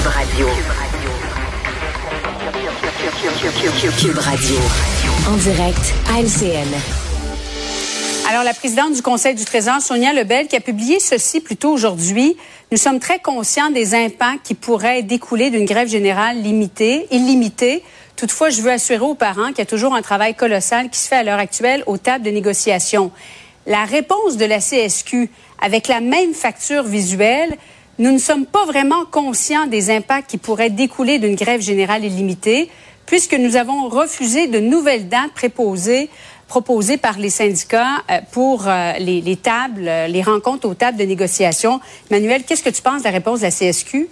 Cube Radio. Cube Radio. En direct à LCN. Alors, la présidente du Conseil du Trésor, Sonia Lebel, qui a publié ceci plus tôt aujourd'hui, nous sommes très conscients des impacts qui pourraient découler d'une grève générale limitée, illimitée. Toutefois, je veux assurer aux parents qu'il y a toujours un travail colossal qui se fait à l'heure actuelle aux tables de négociation. La réponse de la CSQ, avec la même facture visuelle, nous ne sommes pas vraiment conscients des impacts qui pourraient découler d'une grève générale illimitée, puisque nous avons refusé de nouvelles dates préposées proposées par les syndicats euh, pour euh, les, les tables, euh, les rencontres aux tables de négociation. Manuel, qu'est-ce que tu penses de la réponse de la CSQ?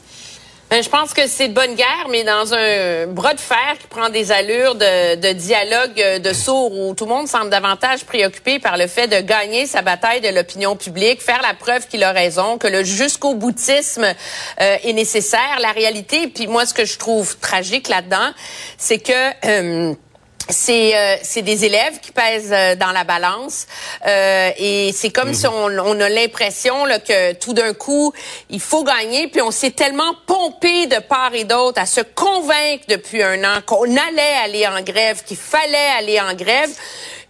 Ben, je pense que c'est de bonne guerre, mais dans un bras de fer qui prend des allures de, de dialogue euh, de sourds où tout le monde semble davantage préoccupé par le fait de gagner sa bataille de l'opinion publique, faire la preuve qu'il a raison, que le jusqu'au boutisme euh, est nécessaire. La réalité, puis moi, ce que je trouve tragique là-dedans, c'est que... Euh, c'est euh, c'est des élèves qui pèsent euh, dans la balance. Euh, et c'est comme si on, on a l'impression là, que tout d'un coup il faut gagner. Puis on s'est tellement pompé de part et d'autre à se convaincre depuis un an qu'on allait aller en grève qu'il fallait aller en grève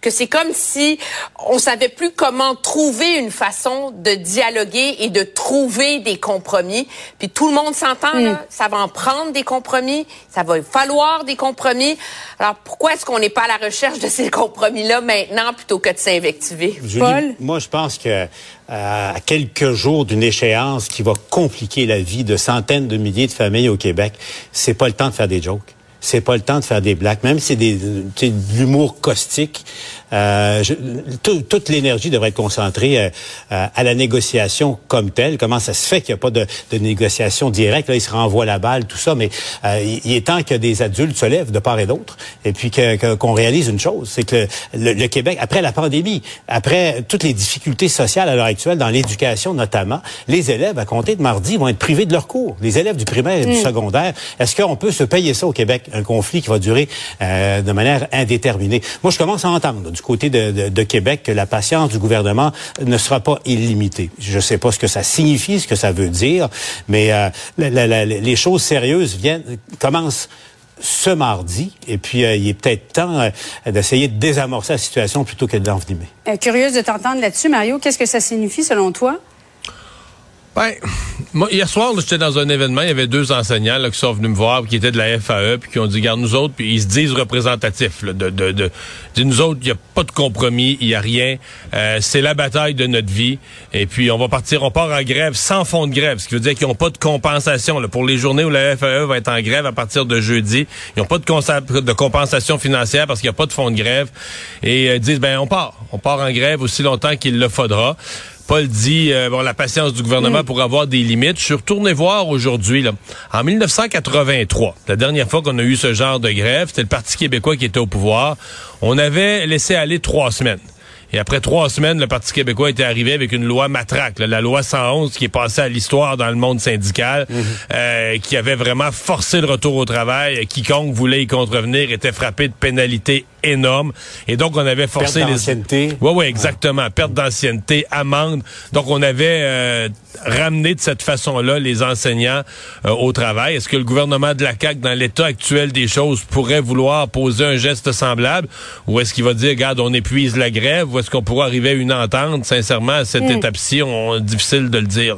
que c'est comme si on savait plus comment trouver une façon de dialoguer et de trouver des compromis. Puis tout le monde s'entend, là, ça va en prendre des compromis, ça va falloir des compromis. Alors pourquoi est-ce qu'on n'est pas à la recherche de ces compromis-là maintenant plutôt que de s'invectiver? Paul? moi, je pense que euh, à quelques jours d'une échéance qui va compliquer la vie de centaines de milliers de familles au Québec, c'est pas le temps de faire des jokes. C'est pas le temps de faire des blagues, même si c'est des, de l'humour caustique. Euh, je- tout- toute l'énergie devrait être concentrée euh, euh, à la négociation comme telle. Comment ça se fait qu'il n'y a pas de, de négociation directe? Là, ils se renvoient la balle, tout ça. Mais euh, il il est temps que des adultes se lèvent de part et d'autre, et puis que- que- qu'on réalise une chose, c'est que le, le Québec, après la pandémie, après toutes les difficultés sociales à l'heure actuelle dans l'éducation notamment, les élèves à compter de mardi vont être privés de leurs cours. Les élèves du primaire et du secondaire. Est-ce qu'on peut se payer ça au Québec? Un conflit qui va durer euh, de manière indéterminée. Moi, je commence à entendre du côté de, Québec que la patience du gouvernement ne sera pas illimitée. Je ne sais pas ce que ça signifie, ce que ça veut dire, mais euh, les choses sérieuses viennent commencent ce mardi, et puis euh, il est peut-être temps euh, d'essayer de désamorcer la situation plutôt que de l'envenimer. Curieuse de t'entendre là-dessus, Mario. Qu'est-ce que ça signifie selon toi? Ben, moi, hier soir, j'étais dans un événement, il y avait deux enseignants là, qui sont venus me voir, qui étaient de la FAE, puis qui ont dit, garde nous autres, puis ils se disent représentatifs. Là, de, de, de, disent, nous autres, il n'y a pas de compromis, il n'y a rien. Euh, c'est la bataille de notre vie. Et puis, on va partir, on part en grève sans fond de grève, ce qui veut dire qu'ils n'ont pas de compensation. Là, pour les journées où la FAE va être en grève à partir de jeudi, ils n'ont pas de, de compensation financière parce qu'il n'y a pas de fond de grève. Et euh, ils disent, ben, on part. On part en grève aussi longtemps qu'il le faudra. Paul dit euh, bon la patience du gouvernement pour avoir des limites. Je suis retourné voir aujourd'hui là. En 1983, la dernière fois qu'on a eu ce genre de grève, c'était le Parti québécois qui était au pouvoir. On avait laissé aller trois semaines. Et après trois semaines, le Parti québécois était arrivé avec une loi matraque, là, la loi 111 qui est passée à l'histoire dans le monde syndical, euh, qui avait vraiment forcé le retour au travail. Quiconque voulait y contrevenir était frappé de pénalités énormes. Et donc, on avait forcé Perte les... d'ancienneté. Oui, oui, exactement. Perte d'ancienneté, amende. Donc, on avait euh, ramené de cette façon-là les enseignants euh, au travail. Est-ce que le gouvernement de la CAQ, dans l'état actuel des choses, pourrait vouloir poser un geste semblable? Ou est-ce qu'il va dire, regarde, on épuise la grève? Ou est-ce qu'on pourra arriver à une entente? Sincèrement, à cette étape-ci, on, difficile de le dire.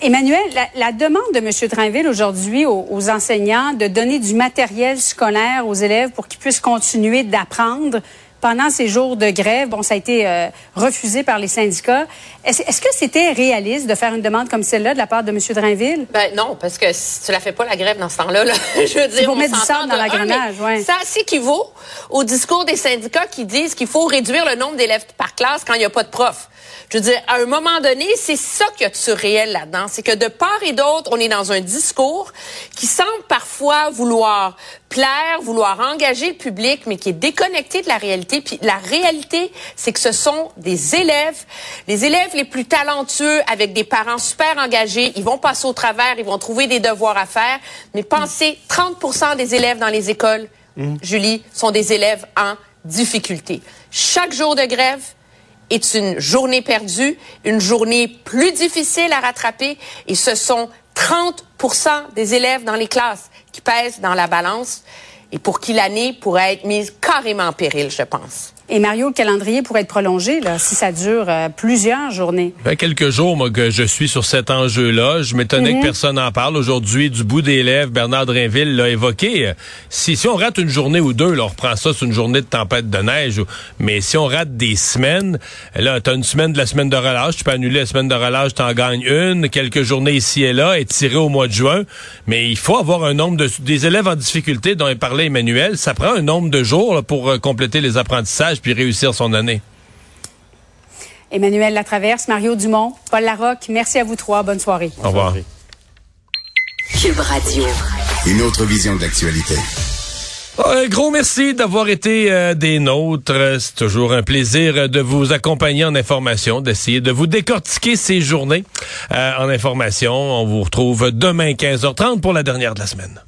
Emmanuel, la, la demande de M. Drainville aujourd'hui aux, aux enseignants de donner du matériel scolaire aux élèves pour qu'ils puissent continuer d'apprendre pendant ces jours de grève, bon, ça a été euh, refusé par les syndicats. Est-ce que c'était réaliste de faire une demande comme celle-là de la part de M. Drainville? Ben non, parce que si tu la fais pas la grève dans ce temps-là, là, je veux dire, pour on mettre du sable dans l'engrenage, mais ouais. Ça s'équivaut au discours des syndicats qui disent qu'il faut réduire le nombre d'élèves par classe quand il n'y a pas de prof. Je veux dire, à un moment donné, c'est ça qu'il y a de surréel là-dedans. C'est que de part et d'autre, on est dans un discours qui semble parfois vouloir plaire, vouloir engager le public, mais qui est déconnecté de la réalité. Puis la réalité, c'est que ce sont des élèves, les élèves les plus talentueux, avec des parents super engagés. Ils vont passer au travers, ils vont trouver des devoirs à faire. Mais pensez, 30 des élèves dans les écoles, Julie, sont des élèves en difficulté. Chaque jour de grève, est une journée perdue, une journée plus difficile à rattraper et ce sont 30 des élèves dans les classes qui pèsent dans la balance et pour qui l'année pourrait être mise carrément en péril, je pense. Et Mario, le calendrier pourrait être prolongé là, si ça dure euh, plusieurs journées. Ben, quelques jours, moi, que je suis sur cet enjeu-là. Je m'étonnais que mhm. personne n'en parle. Aujourd'hui, du bout des lèvres, Bernard Drinville l'a évoqué. Si, si on rate une journée ou deux, là, on reprend ça sur une journée de tempête de neige. Mais si on rate des semaines, là, t'as une semaine de la semaine de relâche, tu peux annuler la semaine de relâche, t'en gagnes une, quelques journées ici et là, et tirer au mois de juin. Mais il faut avoir un nombre de... Des élèves en difficulté dont il parlait Emmanuel, ça prend un nombre de jours pour euh, compléter les apprentissages puis réussir son année. Emmanuel Latraverse, Mario Dumont, Paul Larocque, merci à vous trois. Bonne soirée. Au revoir. Cube Radio. Une autre vision de l'actualité. Un gros merci d'avoir été euh, des nôtres. C'est toujours un plaisir de vous accompagner en information, d'essayer de vous décortiquer ces journées euh, en information. On vous retrouve demain 15h30 pour la dernière de la semaine.